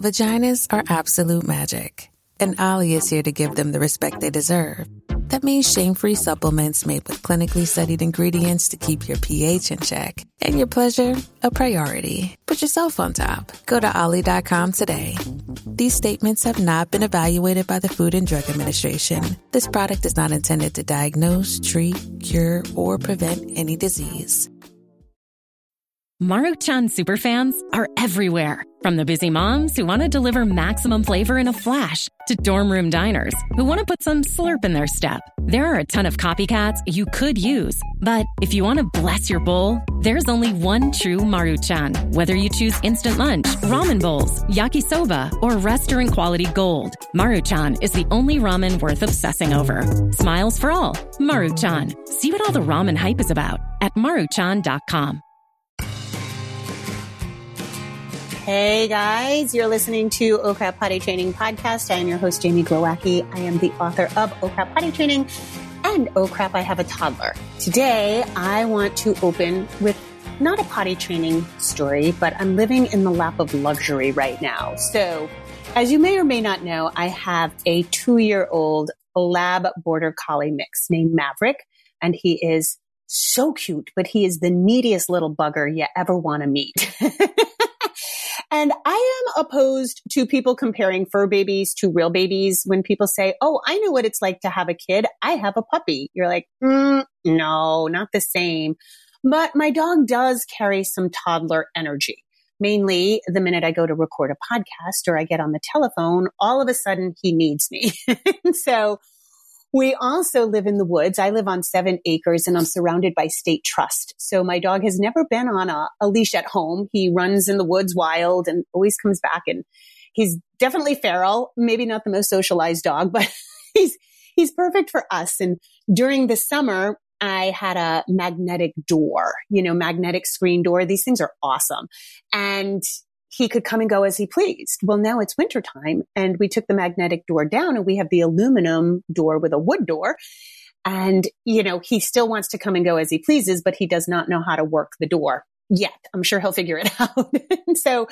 Vaginas are absolute magic, and Ollie is here to give them the respect they deserve. That means shame-free supplements made with clinically studied ingredients to keep your pH in check and your pleasure a priority. Put yourself on top. Go to ollie.com today. These statements have not been evaluated by the Food and Drug Administration. This product is not intended to diagnose, treat, cure, or prevent any disease. Maruchan superfans are everywhere. From the busy moms who want to deliver maximum flavor in a flash to dorm room diners who want to put some slurp in their step. There are a ton of copycats you could use, but if you want to bless your bowl, there's only one true Maruchan. Whether you choose instant lunch, ramen bowls, yakisoba, or restaurant quality gold, Maruchan is the only ramen worth obsessing over. Smiles for all. Maruchan. See what all the ramen hype is about at maruchan.com. Hey guys, you're listening to OCRAP Potty Training Podcast. I am your host, Jamie Glowacki. I am the author of OCRAP Potty Training and OCRAP, I Have a Toddler. Today, I want to open with not a potty training story, but I'm living in the lap of luxury right now. So, as you may or may not know, I have a two year old lab border collie mix named Maverick, and he is so cute, but he is the neediest little bugger you ever want to meet. And I am opposed to people comparing fur babies to real babies. When people say, Oh, I know what it's like to have a kid. I have a puppy. You're like, mm, no, not the same. But my dog does carry some toddler energy. Mainly the minute I go to record a podcast or I get on the telephone, all of a sudden he needs me. so we also live in the woods. I live on seven acres and I'm surrounded by state trust. So my dog has never been on a, a, leash at home. He runs in the woods wild and always comes back and he's definitely feral, maybe not the most socialized dog, but he's, he's perfect for us. And during the summer, I had a magnetic door, you know, magnetic screen door. These things are awesome. And he could come and go as he pleased. Well, now it's wintertime and we took the magnetic door down and we have the aluminum door with a wood door. And, you know, he still wants to come and go as he pleases, but he does not know how to work the door yet. I'm sure he'll figure it out. so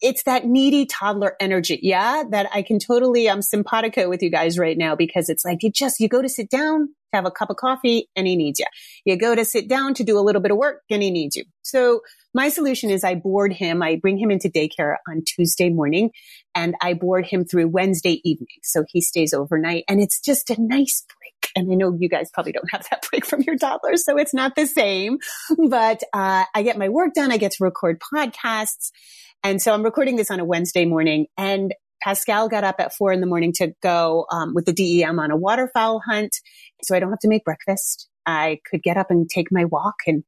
it's that needy toddler energy. Yeah. That I can totally, I'm simpatico with you guys right now because it's like you just, you go to sit down have a cup of coffee and he needs you. You go to sit down to do a little bit of work and he needs you. So my solution is I board him. I bring him into daycare on Tuesday morning and I board him through Wednesday evening. So he stays overnight and it's just a nice break. And I know you guys probably don't have that break from your toddlers, so it's not the same, but, uh, I get my work done. I get to record podcasts. And so I'm recording this on a Wednesday morning and Pascal got up at four in the morning to go um, with the DEM on a waterfowl hunt. So I don't have to make breakfast. I could get up and take my walk and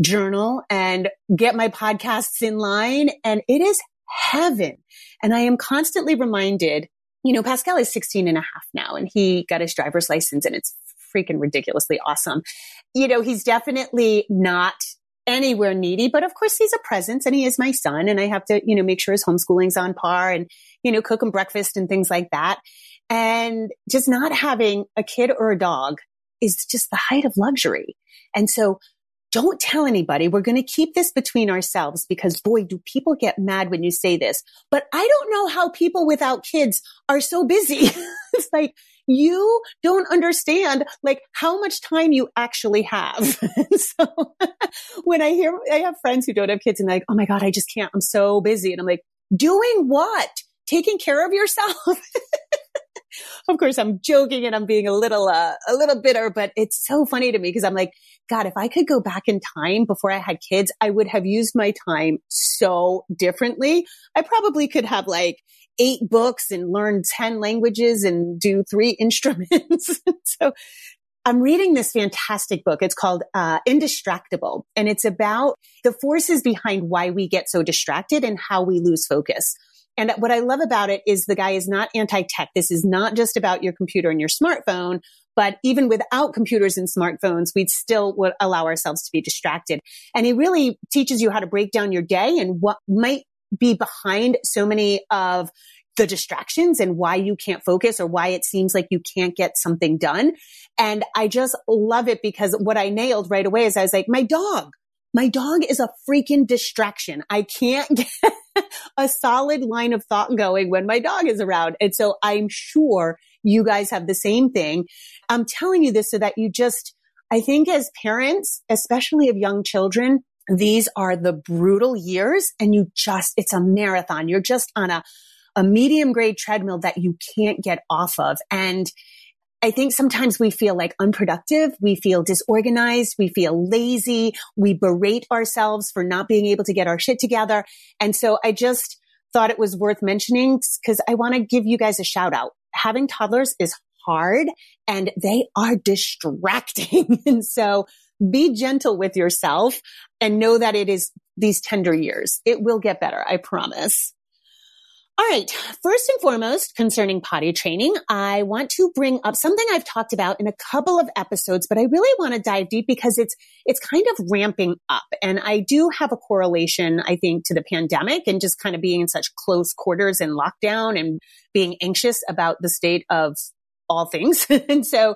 journal and get my podcasts in line. And it is heaven. And I am constantly reminded, you know, Pascal is 16 and a half now and he got his driver's license and it's freaking ridiculously awesome. You know, he's definitely not anywhere needy, but of course he's a presence and he is my son and I have to, you know, make sure his homeschooling's on par and, you know, cook him breakfast and things like that. And just not having a kid or a dog is just the height of luxury. And so don't tell anybody. We're going to keep this between ourselves because boy, do people get mad when you say this. But I don't know how people without kids are so busy. it's like, you don't understand like how much time you actually have. so when I hear, I have friends who don't have kids and like, oh my God, I just can't. I'm so busy. And I'm like, doing what? Taking care of yourself. of course, I'm joking and I'm being a little, uh, a little bitter, but it's so funny to me because I'm like, God, if I could go back in time before I had kids, I would have used my time so differently. I probably could have like eight books and learn 10 languages and do three instruments. so I'm reading this fantastic book. It's called uh, Indistractable, and it's about the forces behind why we get so distracted and how we lose focus. And what I love about it is the guy is not anti-tech. This is not just about your computer and your smartphone, but even without computers and smartphones, we'd still would allow ourselves to be distracted. And he really teaches you how to break down your day and what might be behind so many of the distractions and why you can't focus or why it seems like you can't get something done. And I just love it because what I nailed right away is I was like, my dog, My dog is a freaking distraction. I can't get a solid line of thought going when my dog is around. And so I'm sure you guys have the same thing. I'm telling you this so that you just, I think as parents, especially of young children, these are the brutal years and you just, it's a marathon. You're just on a, a medium grade treadmill that you can't get off of. And I think sometimes we feel like unproductive. We feel disorganized. We feel lazy. We berate ourselves for not being able to get our shit together. And so I just thought it was worth mentioning because I want to give you guys a shout out. Having toddlers is hard and they are distracting. and so be gentle with yourself and know that it is these tender years. It will get better. I promise. All right. First and foremost, concerning potty training, I want to bring up something I've talked about in a couple of episodes, but I really want to dive deep because it's, it's kind of ramping up. And I do have a correlation, I think, to the pandemic and just kind of being in such close quarters and lockdown and being anxious about the state of all things. and so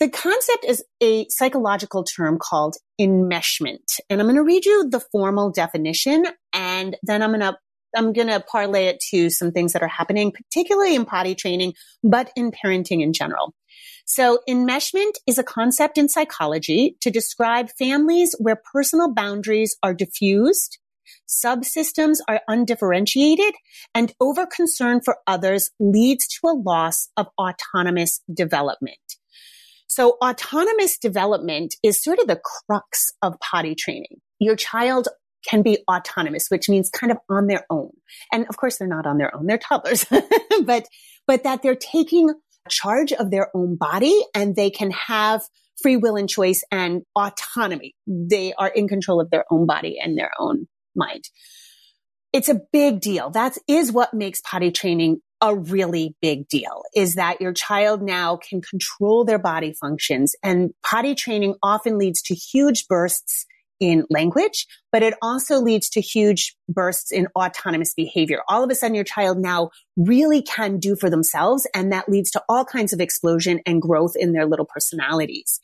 the concept is a psychological term called enmeshment. And I'm going to read you the formal definition and then I'm going to I'm going to parlay it to some things that are happening, particularly in potty training, but in parenting in general. So enmeshment is a concept in psychology to describe families where personal boundaries are diffused, subsystems are undifferentiated, and over concern for others leads to a loss of autonomous development. So autonomous development is sort of the crux of potty training. Your child can be autonomous, which means kind of on their own. And of course, they're not on their own. They're toddlers, but, but that they're taking charge of their own body and they can have free will and choice and autonomy. They are in control of their own body and their own mind. It's a big deal. That is what makes potty training a really big deal is that your child now can control their body functions and potty training often leads to huge bursts in language, but it also leads to huge bursts in autonomous behavior. All of a sudden your child now really can do for themselves and that leads to all kinds of explosion and growth in their little personalities.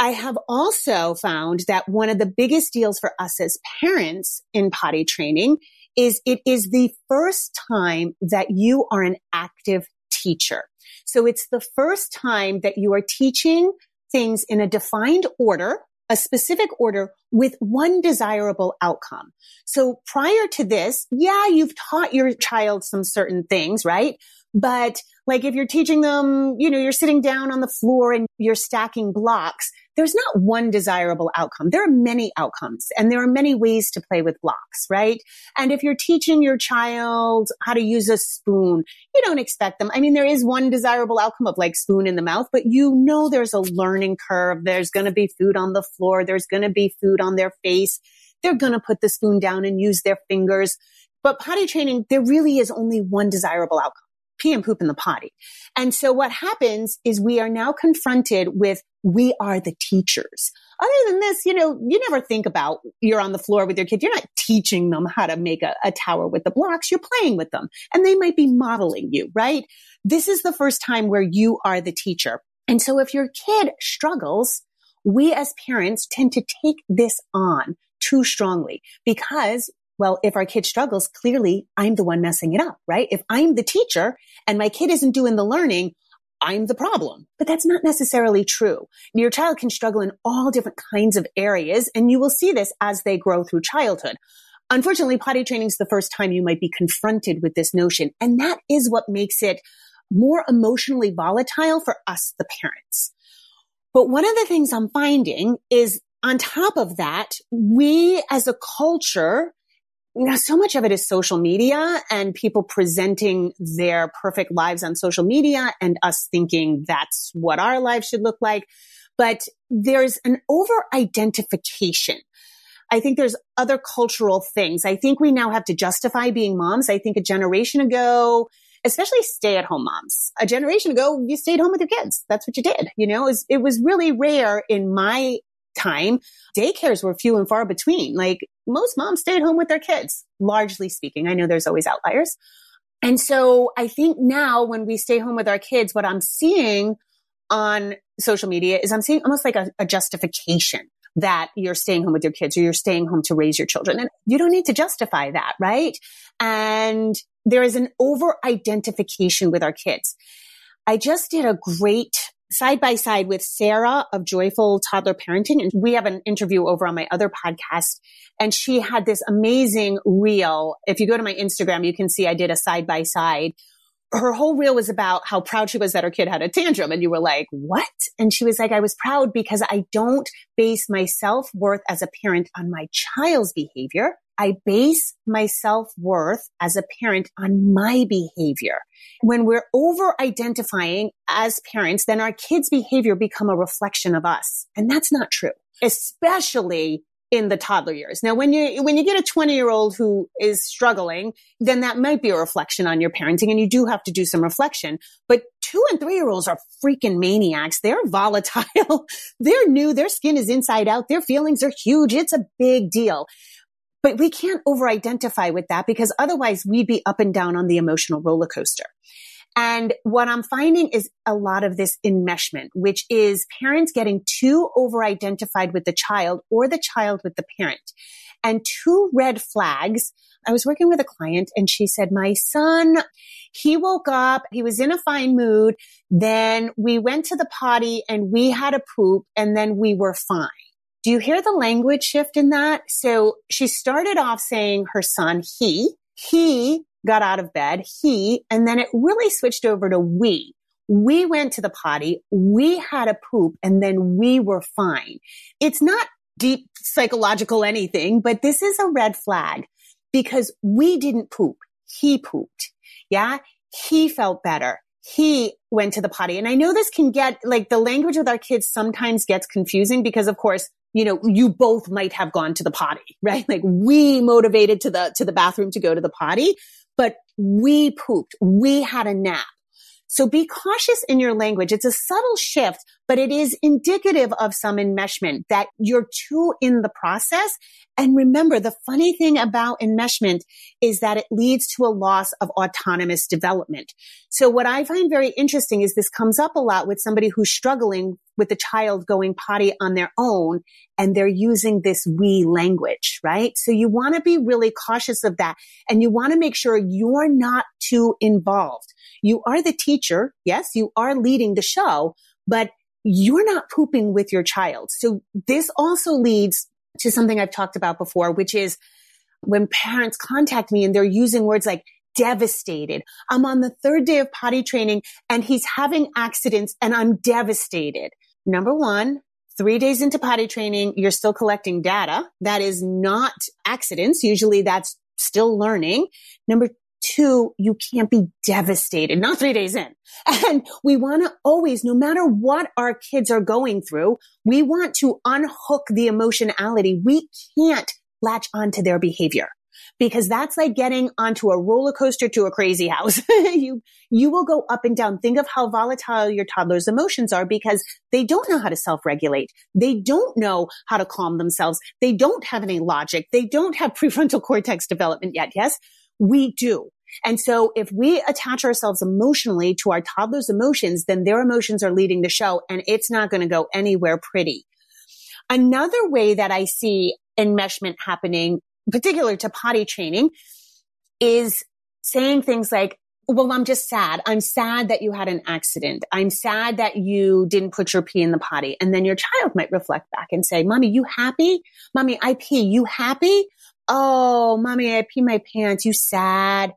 I have also found that one of the biggest deals for us as parents in potty training is it is the first time that you are an active teacher. So it's the first time that you are teaching things in a defined order a specific order with one desirable outcome. So prior to this, yeah, you've taught your child some certain things, right? But like if you're teaching them, you know, you're sitting down on the floor and you're stacking blocks, there's not one desirable outcome. There are many outcomes and there are many ways to play with blocks, right? And if you're teaching your child how to use a spoon, you don't expect them. I mean, there is one desirable outcome of like spoon in the mouth, but you know there's a learning curve. There's going to be food on the floor. There's going to be food on their face. They're going to put the spoon down and use their fingers. But potty training, there really is only one desirable outcome pee and poop in the potty. And so what happens is we are now confronted with we are the teachers. Other than this, you know, you never think about you're on the floor with your kid. You're not teaching them how to make a, a tower with the blocks. You're playing with them and they might be modeling you, right? This is the first time where you are the teacher. And so if your kid struggles, we as parents tend to take this on too strongly because well, if our kid struggles, clearly I'm the one messing it up, right? If I'm the teacher and my kid isn't doing the learning, I'm the problem. But that's not necessarily true. Your child can struggle in all different kinds of areas, and you will see this as they grow through childhood. Unfortunately, potty training is the first time you might be confronted with this notion, and that is what makes it more emotionally volatile for us, the parents. But one of the things I'm finding is on top of that, we as a culture now so much of it is social media and people presenting their perfect lives on social media and us thinking that's what our lives should look like. But there's an over identification. I think there's other cultural things. I think we now have to justify being moms. I think a generation ago, especially stay at home moms, a generation ago, you stayed home with your kids. That's what you did. You know, it was, it was really rare in my time, daycares were few and far between. Like most moms stayed home with their kids, largely speaking. I know there's always outliers. And so I think now when we stay home with our kids, what I'm seeing on social media is I'm seeing almost like a, a justification. that you're staying home with your kids or you're staying home to raise your children. And you don't need to justify that, right? And there is an over identification with our kids. I just did a great side by side with Sarah of Joyful Toddler Parenting. And we have an interview over on my other podcast. And she had this amazing reel. If you go to my Instagram, you can see I did a side by side. Her whole reel was about how proud she was that her kid had a tantrum. And you were like, what? And she was like, I was proud because I don't base my self worth as a parent on my child's behavior. I base my self worth as a parent on my behavior. When we're over identifying as parents, then our kids' behavior become a reflection of us. And that's not true, especially in the toddler years. Now, when you, when you get a 20 year old who is struggling, then that might be a reflection on your parenting and you do have to do some reflection. But two and three year olds are freaking maniacs. They're volatile. They're new. Their skin is inside out. Their feelings are huge. It's a big deal. But we can't over identify with that because otherwise we'd be up and down on the emotional roller coaster. And what I'm finding is a lot of this enmeshment, which is parents getting too over identified with the child or the child with the parent. And two red flags. I was working with a client and she said, my son, he woke up, he was in a fine mood. Then we went to the potty and we had a poop and then we were fine. Do you hear the language shift in that? So she started off saying her son, he, he got out of bed, he, and then it really switched over to we. We went to the potty, we had a poop, and then we were fine. It's not deep psychological anything, but this is a red flag because we didn't poop. He pooped. Yeah. He felt better. He went to the potty. And I know this can get like the language with our kids sometimes gets confusing because of course you know, you both might have gone to the potty, right? Like we motivated to the, to the bathroom to go to the potty, but we pooped. We had a nap. So be cautious in your language. It's a subtle shift, but it is indicative of some enmeshment that you're too in the process. And remember, the funny thing about enmeshment is that it leads to a loss of autonomous development. So what I find very interesting is this comes up a lot with somebody who's struggling with the child going potty on their own and they're using this we language, right? So you want to be really cautious of that and you want to make sure you're not too involved. You are the teacher. Yes, you are leading the show, but you're not pooping with your child. So this also leads to something I've talked about before, which is when parents contact me and they're using words like devastated. I'm on the third day of potty training and he's having accidents and I'm devastated. Number one, three days into potty training, you're still collecting data. That is not accidents. Usually that's still learning. Number two, you can't be devastated, not three days in. And we want to always, no matter what our kids are going through, we want to unhook the emotionality. We can't latch onto their behavior because that's like getting onto a roller coaster to a crazy house. you, you will go up and down. Think of how volatile your toddler's emotions are because they don't know how to self-regulate. They don't know how to calm themselves. They don't have any logic. They don't have prefrontal cortex development yet. Yes, we do. And so if we attach ourselves emotionally to our toddler's emotions, then their emotions are leading the show and it's not going to go anywhere pretty. Another way that I see enmeshment happening particular to potty training is saying things like, well, I'm just sad. I'm sad that you had an accident. I'm sad that you didn't put your pee in the potty. And then your child might reflect back and say, mommy, you happy? Mommy, I pee. You happy? Oh, mommy, I pee my pants. You sad?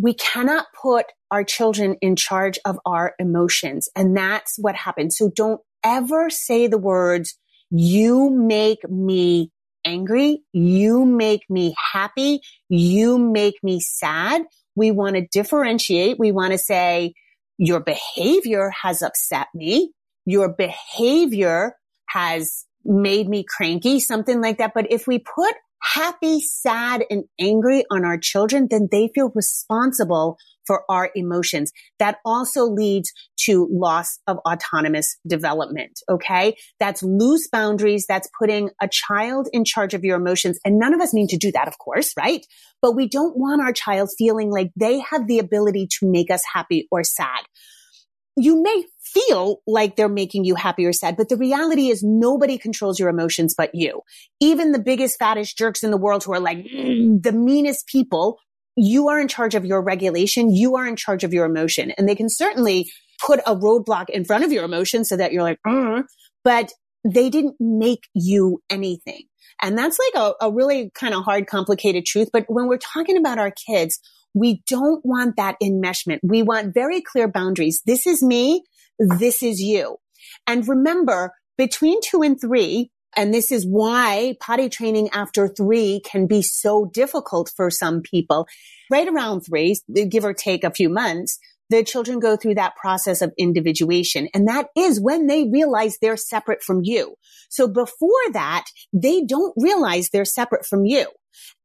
We cannot put our children in charge of our emotions. And that's what happens. So don't ever say the words, you make me angry. You make me happy. You make me sad. We want to differentiate. We want to say, your behavior has upset me. Your behavior has made me cranky, something like that. But if we put happy, sad, and angry on our children, then they feel responsible for our emotions. That also leads to loss of autonomous development. Okay. That's loose boundaries. That's putting a child in charge of your emotions. And none of us need to do that, of course, right? But we don't want our child feeling like they have the ability to make us happy or sad. you may feel like they're making you happy or sad, but the reality is nobody controls your emotions but you. Even the biggest, fattest jerks in the world who are like mm, the meanest people, you are in charge of your regulation. You are in charge of your emotion and they can certainly put a roadblock in front of your emotion so that you're like, mm, but they didn't make you anything. And that's like a, a really kind of hard, complicated truth. But when we're talking about our kids, we don't want that enmeshment. We want very clear boundaries. This is me. This is you. And remember, between two and three, and this is why potty training after three can be so difficult for some people. Right around three, give or take a few months, the children go through that process of individuation. And that is when they realize they're separate from you. So before that, they don't realize they're separate from you.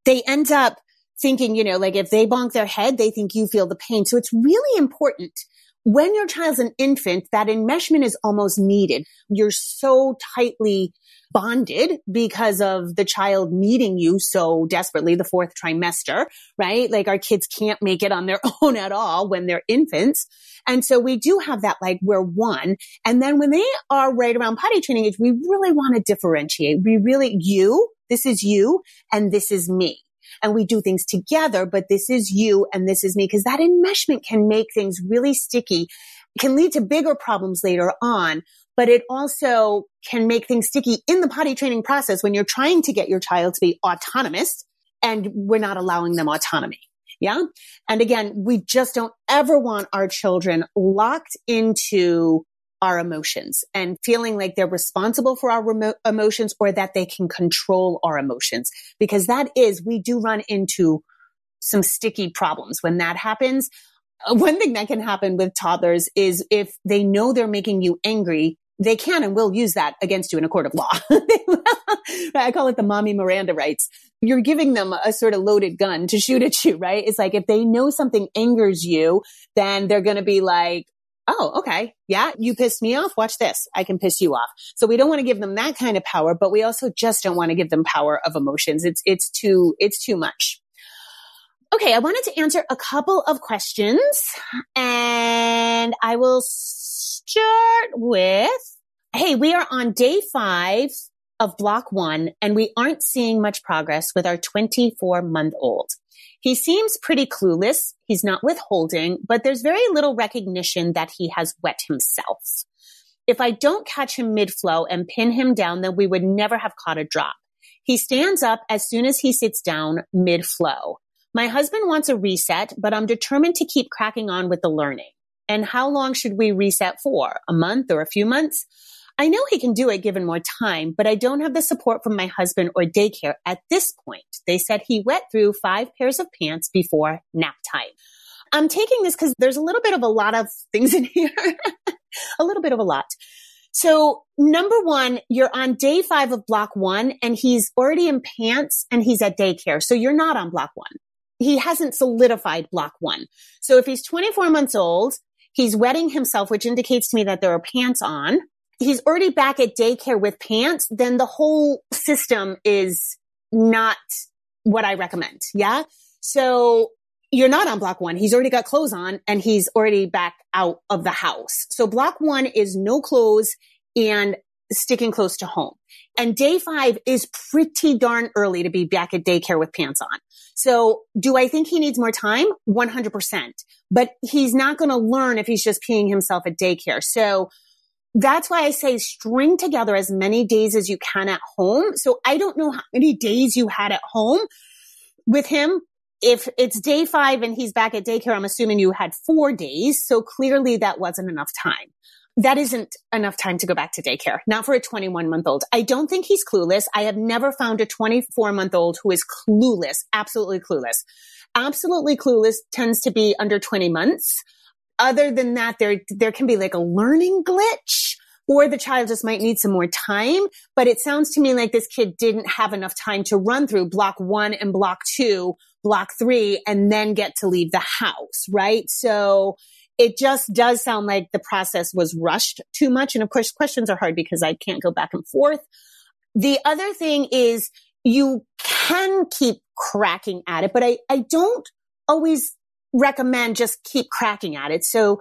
They end up thinking, you know, like if they bonk their head, they think you feel the pain. So it's really important when your child's an infant, that enmeshment is almost needed. You're so tightly bonded because of the child needing you so desperately the fourth trimester, right? Like our kids can't make it on their own at all when they're infants. And so we do have that like we're one. And then when they are right around potty training age, we really want to differentiate. We really, you, this is you and this is me and we do things together, but this is you and this is me because that enmeshment can make things really sticky, it can lead to bigger problems later on, but it also can make things sticky in the potty training process when you're trying to get your child to be autonomous and we're not allowing them autonomy. Yeah. And again, we just don't ever want our children locked into our emotions and feeling like they're responsible for our remo- emotions or that they can control our emotions. Because that is, we do run into some sticky problems when that happens. Uh, one thing that can happen with toddlers is if they know they're making you angry, they can and will use that against you in a court of law. I call it the mommy Miranda rights. You're giving them a sort of loaded gun to shoot at you, right? It's like if they know something angers you, then they're going to be like, oh, okay. Yeah, you pissed me off. Watch this. I can piss you off. So we don't want to give them that kind of power, but we also just don't want to give them power of emotions. It's, it's too, it's too much. Okay. I wanted to answer a couple of questions and I will start with, Hey, we are on day five of block one and we aren't seeing much progress with our 24 month old. He seems pretty clueless. He's not withholding, but there's very little recognition that he has wet himself. If I don't catch him mid flow and pin him down, then we would never have caught a drop. He stands up as soon as he sits down mid flow. My husband wants a reset, but I'm determined to keep cracking on with the learning. And how long should we reset for? A month or a few months? I know he can do it given more time, but I don't have the support from my husband or daycare at this point. They said he wet through five pairs of pants before nap time. I'm taking this because there's a little bit of a lot of things in here. a little bit of a lot. So number one, you're on day five of block one and he's already in pants and he's at daycare. So you're not on block one. He hasn't solidified block one. So if he's 24 months old, he's wetting himself, which indicates to me that there are pants on he's already back at daycare with pants, then the whole system is not what I recommend. Yeah. So you're not on block one. He's already got clothes on and he's already back out of the house. So block one is no clothes and sticking close to home. And day five is pretty darn early to be back at daycare with pants on. So do I think he needs more time? 100%. But he's not going to learn if he's just peeing himself at daycare. So that's why I say string together as many days as you can at home. So I don't know how many days you had at home with him. If it's day five and he's back at daycare, I'm assuming you had four days. So clearly that wasn't enough time. That isn't enough time to go back to daycare, not for a 21 month old. I don't think he's clueless. I have never found a 24 month old who is clueless, absolutely clueless. Absolutely clueless tends to be under 20 months other than that, there, there can be like a learning glitch or the child just might need some more time. But it sounds to me like this kid didn't have enough time to run through block one and block two, block three, and then get to leave the house, right? So it just does sound like the process was rushed too much. And of course, questions are hard because I can't go back and forth. The other thing is you can keep cracking at it, but I, I don't always recommend just keep cracking at it. So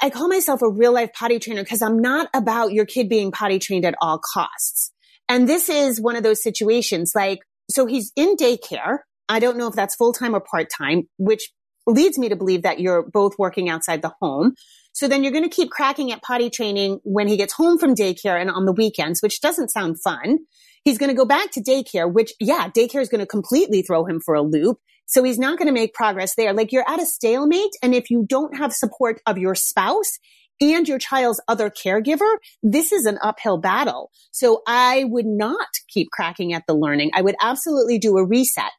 I call myself a real life potty trainer because I'm not about your kid being potty trained at all costs. And this is one of those situations like, so he's in daycare. I don't know if that's full time or part time, which leads me to believe that you're both working outside the home. So then you're going to keep cracking at potty training when he gets home from daycare and on the weekends, which doesn't sound fun. He's going to go back to daycare, which yeah, daycare is going to completely throw him for a loop. So he's not going to make progress there. Like you're at a stalemate. And if you don't have support of your spouse and your child's other caregiver, this is an uphill battle. So I would not keep cracking at the learning. I would absolutely do a reset.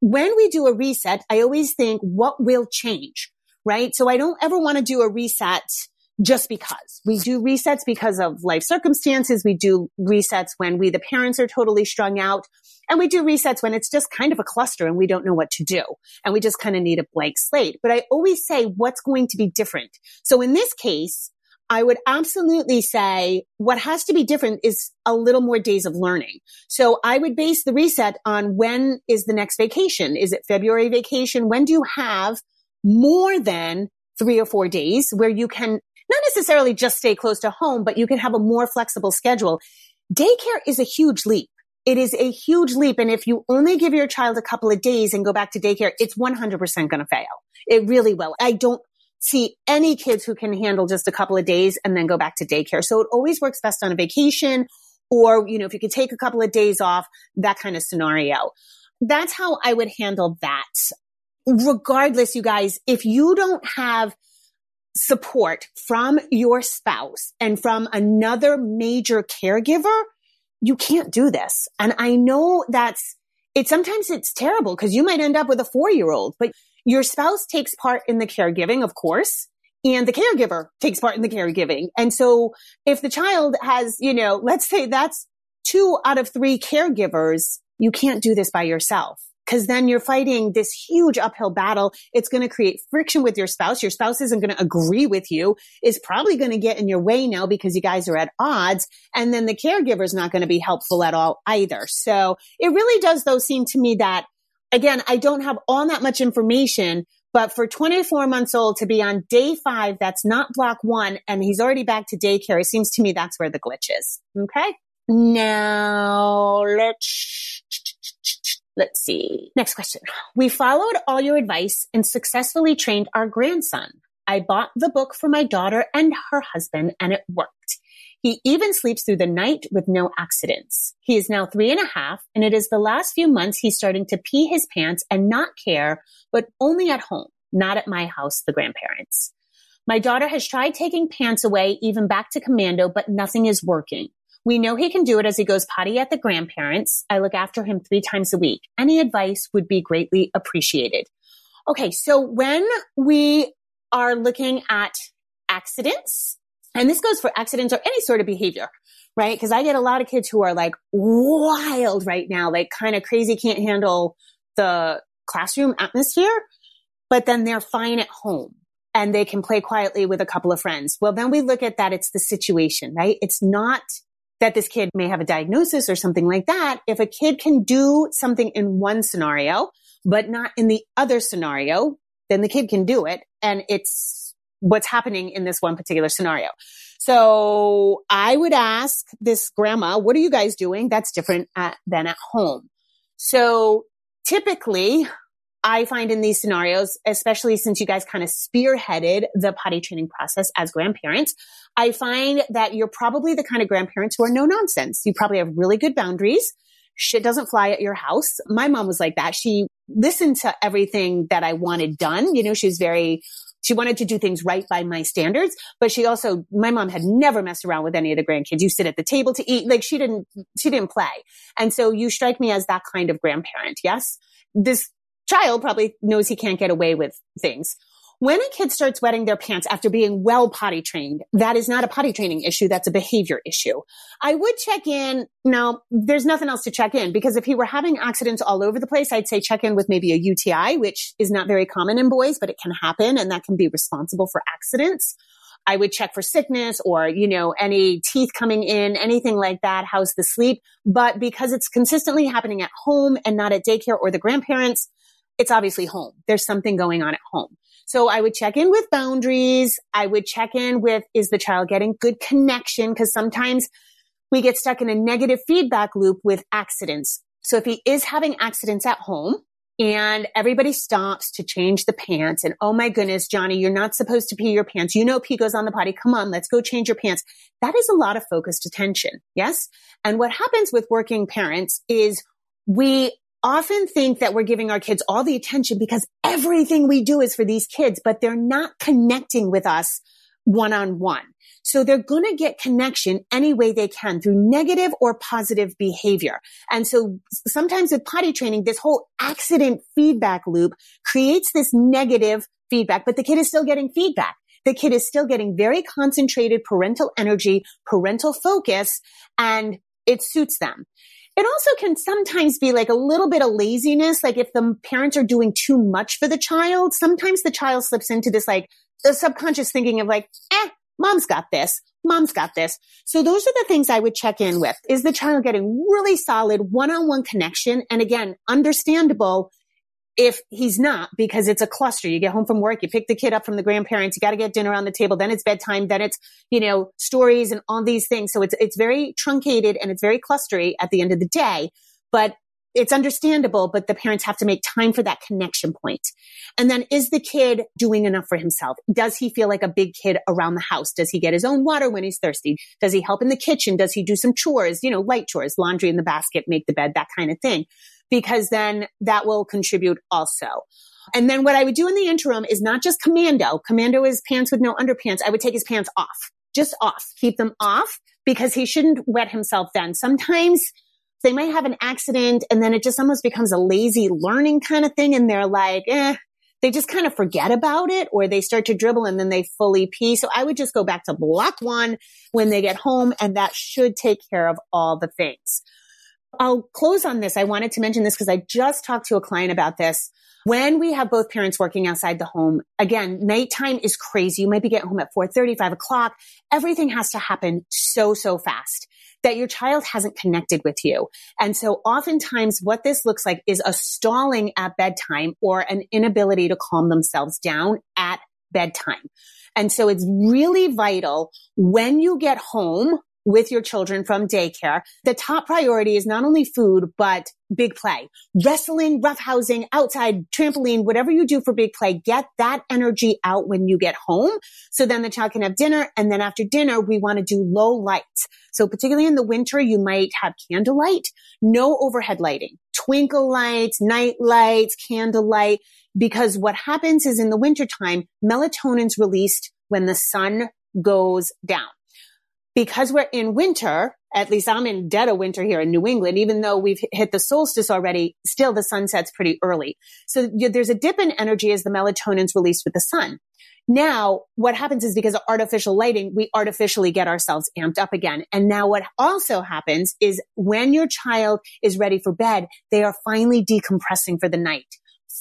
When we do a reset, I always think what will change, right? So I don't ever want to do a reset just because. We do resets because of life circumstances. We do resets when we, the parents are totally strung out. And we do resets when it's just kind of a cluster and we don't know what to do. And we just kind of need a blank slate. But I always say what's going to be different. So in this case, I would absolutely say what has to be different is a little more days of learning. So I would base the reset on when is the next vacation? Is it February vacation? When do you have more than three or four days where you can not necessarily just stay close to home, but you can have a more flexible schedule. Daycare is a huge leap. It is a huge leap. And if you only give your child a couple of days and go back to daycare, it's 100% going to fail. It really will. I don't see any kids who can handle just a couple of days and then go back to daycare. So it always works best on a vacation or, you know, if you could take a couple of days off, that kind of scenario. That's how I would handle that. Regardless, you guys, if you don't have support from your spouse and from another major caregiver, you can't do this. And I know that's, it sometimes it's terrible because you might end up with a four year old, but your spouse takes part in the caregiving, of course, and the caregiver takes part in the caregiving. And so if the child has, you know, let's say that's two out of three caregivers, you can't do this by yourself because then you're fighting this huge uphill battle. It's going to create friction with your spouse. Your spouse isn't going to agree with you. Is probably going to get in your way now because you guys are at odds. And then the caregiver is not going to be helpful at all either. So it really does though seem to me that again, I don't have all that much information, but for 24 months old to be on day five, that's not block one and he's already back to daycare. It seems to me that's where the glitch is. Okay. Now let's Let's see. Next question. We followed all your advice and successfully trained our grandson. I bought the book for my daughter and her husband and it worked. He even sleeps through the night with no accidents. He is now three and a half and it is the last few months he's starting to pee his pants and not care, but only at home, not at my house, the grandparents. My daughter has tried taking pants away, even back to commando, but nothing is working. We know he can do it as he goes potty at the grandparents. I look after him three times a week. Any advice would be greatly appreciated. Okay. So when we are looking at accidents, and this goes for accidents or any sort of behavior, right? Cause I get a lot of kids who are like wild right now, like kind of crazy, can't handle the classroom atmosphere, but then they're fine at home and they can play quietly with a couple of friends. Well, then we look at that. It's the situation, right? It's not that this kid may have a diagnosis or something like that. If a kid can do something in one scenario, but not in the other scenario, then the kid can do it. And it's what's happening in this one particular scenario. So I would ask this grandma, what are you guys doing? That's different at, than at home. So typically I find in these scenarios, especially since you guys kind of spearheaded the potty training process as grandparents, I find that you're probably the kind of grandparents who are no nonsense. You probably have really good boundaries. Shit doesn't fly at your house. My mom was like that. She listened to everything that I wanted done. You know, she was very, she wanted to do things right by my standards, but she also, my mom had never messed around with any of the grandkids. You sit at the table to eat. Like she didn't, she didn't play. And so you strike me as that kind of grandparent. Yes. This child probably knows he can't get away with things. When a kid starts wetting their pants after being well potty trained, that is not a potty training issue. That's a behavior issue. I would check in. Now, there's nothing else to check in because if he were having accidents all over the place, I'd say check in with maybe a UTI, which is not very common in boys, but it can happen and that can be responsible for accidents. I would check for sickness or, you know, any teeth coming in, anything like that. How's the sleep? But because it's consistently happening at home and not at daycare or the grandparents, it's obviously home. There's something going on at home. So I would check in with boundaries. I would check in with, is the child getting good connection? Cause sometimes we get stuck in a negative feedback loop with accidents. So if he is having accidents at home, and everybody stops to change the pants. And oh my goodness, Johnny, you're not supposed to pee your pants. You know, pee goes on the potty. Come on, let's go change your pants. That is a lot of focused attention. Yes. And what happens with working parents is we often think that we're giving our kids all the attention because everything we do is for these kids, but they're not connecting with us one on one. So they're going to get connection any way they can through negative or positive behavior. And so sometimes with potty training, this whole accident feedback loop creates this negative feedback, but the kid is still getting feedback. The kid is still getting very concentrated parental energy, parental focus, and it suits them. It also can sometimes be like a little bit of laziness. Like if the parents are doing too much for the child, sometimes the child slips into this like the subconscious thinking of like, eh, mom's got this. Mom's got this. So those are the things I would check in with. Is the child getting really solid one-on-one connection? And again, understandable if he's not because it's a cluster. You get home from work, you pick the kid up from the grandparents, you got to get dinner on the table, then it's bedtime, then it's, you know, stories and all these things. So it's, it's very truncated and it's very clustery at the end of the day. But it's understandable, but the parents have to make time for that connection point. And then is the kid doing enough for himself? Does he feel like a big kid around the house? Does he get his own water when he's thirsty? Does he help in the kitchen? Does he do some chores, you know, light chores, laundry in the basket, make the bed, that kind of thing? Because then that will contribute also. And then what I would do in the interim is not just commando. Commando is pants with no underpants. I would take his pants off, just off, keep them off because he shouldn't wet himself then. Sometimes they might have an accident and then it just almost becomes a lazy learning kind of thing. And they're like, eh, they just kind of forget about it or they start to dribble and then they fully pee. So I would just go back to block one when they get home and that should take care of all the things. I'll close on this. I wanted to mention this because I just talked to a client about this. When we have both parents working outside the home, again, nighttime is crazy. You might be getting home at 4 30, 5 o'clock. Everything has to happen so, so fast that your child hasn't connected with you. And so oftentimes what this looks like is a stalling at bedtime or an inability to calm themselves down at bedtime. And so it's really vital when you get home with your children from daycare, the top priority is not only food, but big play, wrestling, roughhousing, outside, trampoline, whatever you do for big play, get that energy out when you get home. So then the child can have dinner. And then after dinner, we want to do low lights. So particularly in the winter, you might have candlelight, no overhead lighting, twinkle lights, night lights, candlelight, because what happens is in the wintertime, melatonin's released when the sun goes down because we're in winter, at least I'm in dead of winter here in New England, even though we've hit the solstice already, still the sun sets pretty early. So there's a dip in energy as the melatonin's released with the sun. Now, what happens is because of artificial lighting, we artificially get ourselves amped up again. And now what also happens is when your child is ready for bed, they are finally decompressing for the night,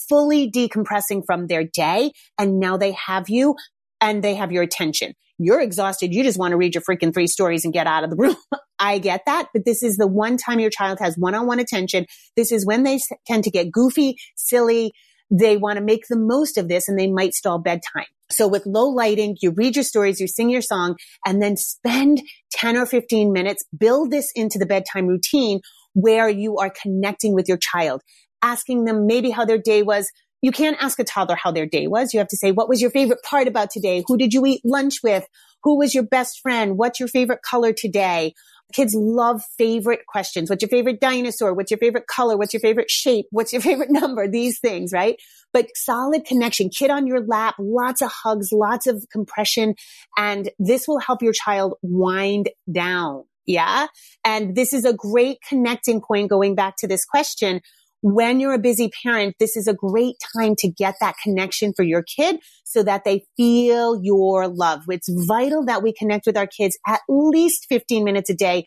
fully decompressing from their day. And now they have you and they have your attention you're exhausted. You just want to read your freaking three stories and get out of the room. I get that, but this is the one time your child has one-on-one attention. This is when they tend to get goofy, silly. They want to make the most of this and they might stall bedtime. So with low lighting, you read your stories, you sing your song, and then spend 10 or 15 minutes, build this into the bedtime routine where you are connecting with your child, asking them maybe how their day was, you can't ask a toddler how their day was. You have to say, what was your favorite part about today? Who did you eat lunch with? Who was your best friend? What's your favorite color today? Kids love favorite questions. What's your favorite dinosaur? What's your favorite color? What's your favorite shape? What's your favorite number? These things, right? But solid connection, kid on your lap, lots of hugs, lots of compression. And this will help your child wind down. Yeah. And this is a great connecting point going back to this question when you're a busy parent, this is a great time to get that connection for your kid so that they feel your love. It's vital that we connect with our kids at least 15 minutes a day,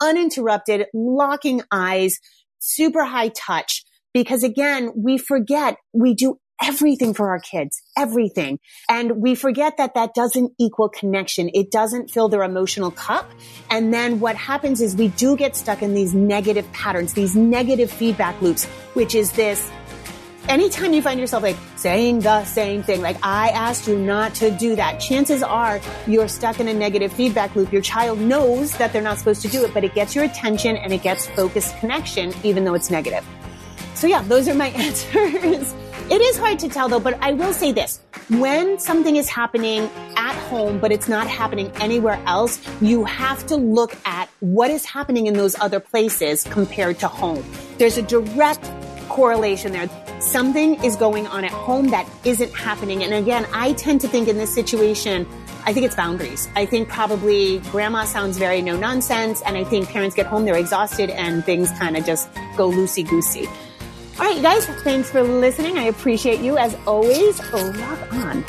uninterrupted, locking eyes, super high touch. Because again, we forget we do everything for our kids, everything. And we forget that that doesn't equal connection. It doesn't fill their emotional cup. And then what happens is we do get stuck in these negative patterns, these negative feedback loops, which is this, anytime you find yourself like saying the same thing, like I asked you not to do that, chances are you're stuck in a negative feedback loop. Your child knows that they're not supposed to do it, but it gets your attention and it gets focused connection, even though it's negative. So yeah, those are my answers. It is hard to tell though, but I will say this. When something is happening at home, but it's not happening anywhere else, you have to look at what is happening in those other places compared to home. There's a direct correlation there. Something is going on at home that isn't happening. And again, I tend to think in this situation, I think it's boundaries. I think probably grandma sounds very no nonsense. And I think parents get home, they're exhausted and things kind of just go loosey goosey. All right, you guys, thanks for listening. I appreciate you as always. Rock on.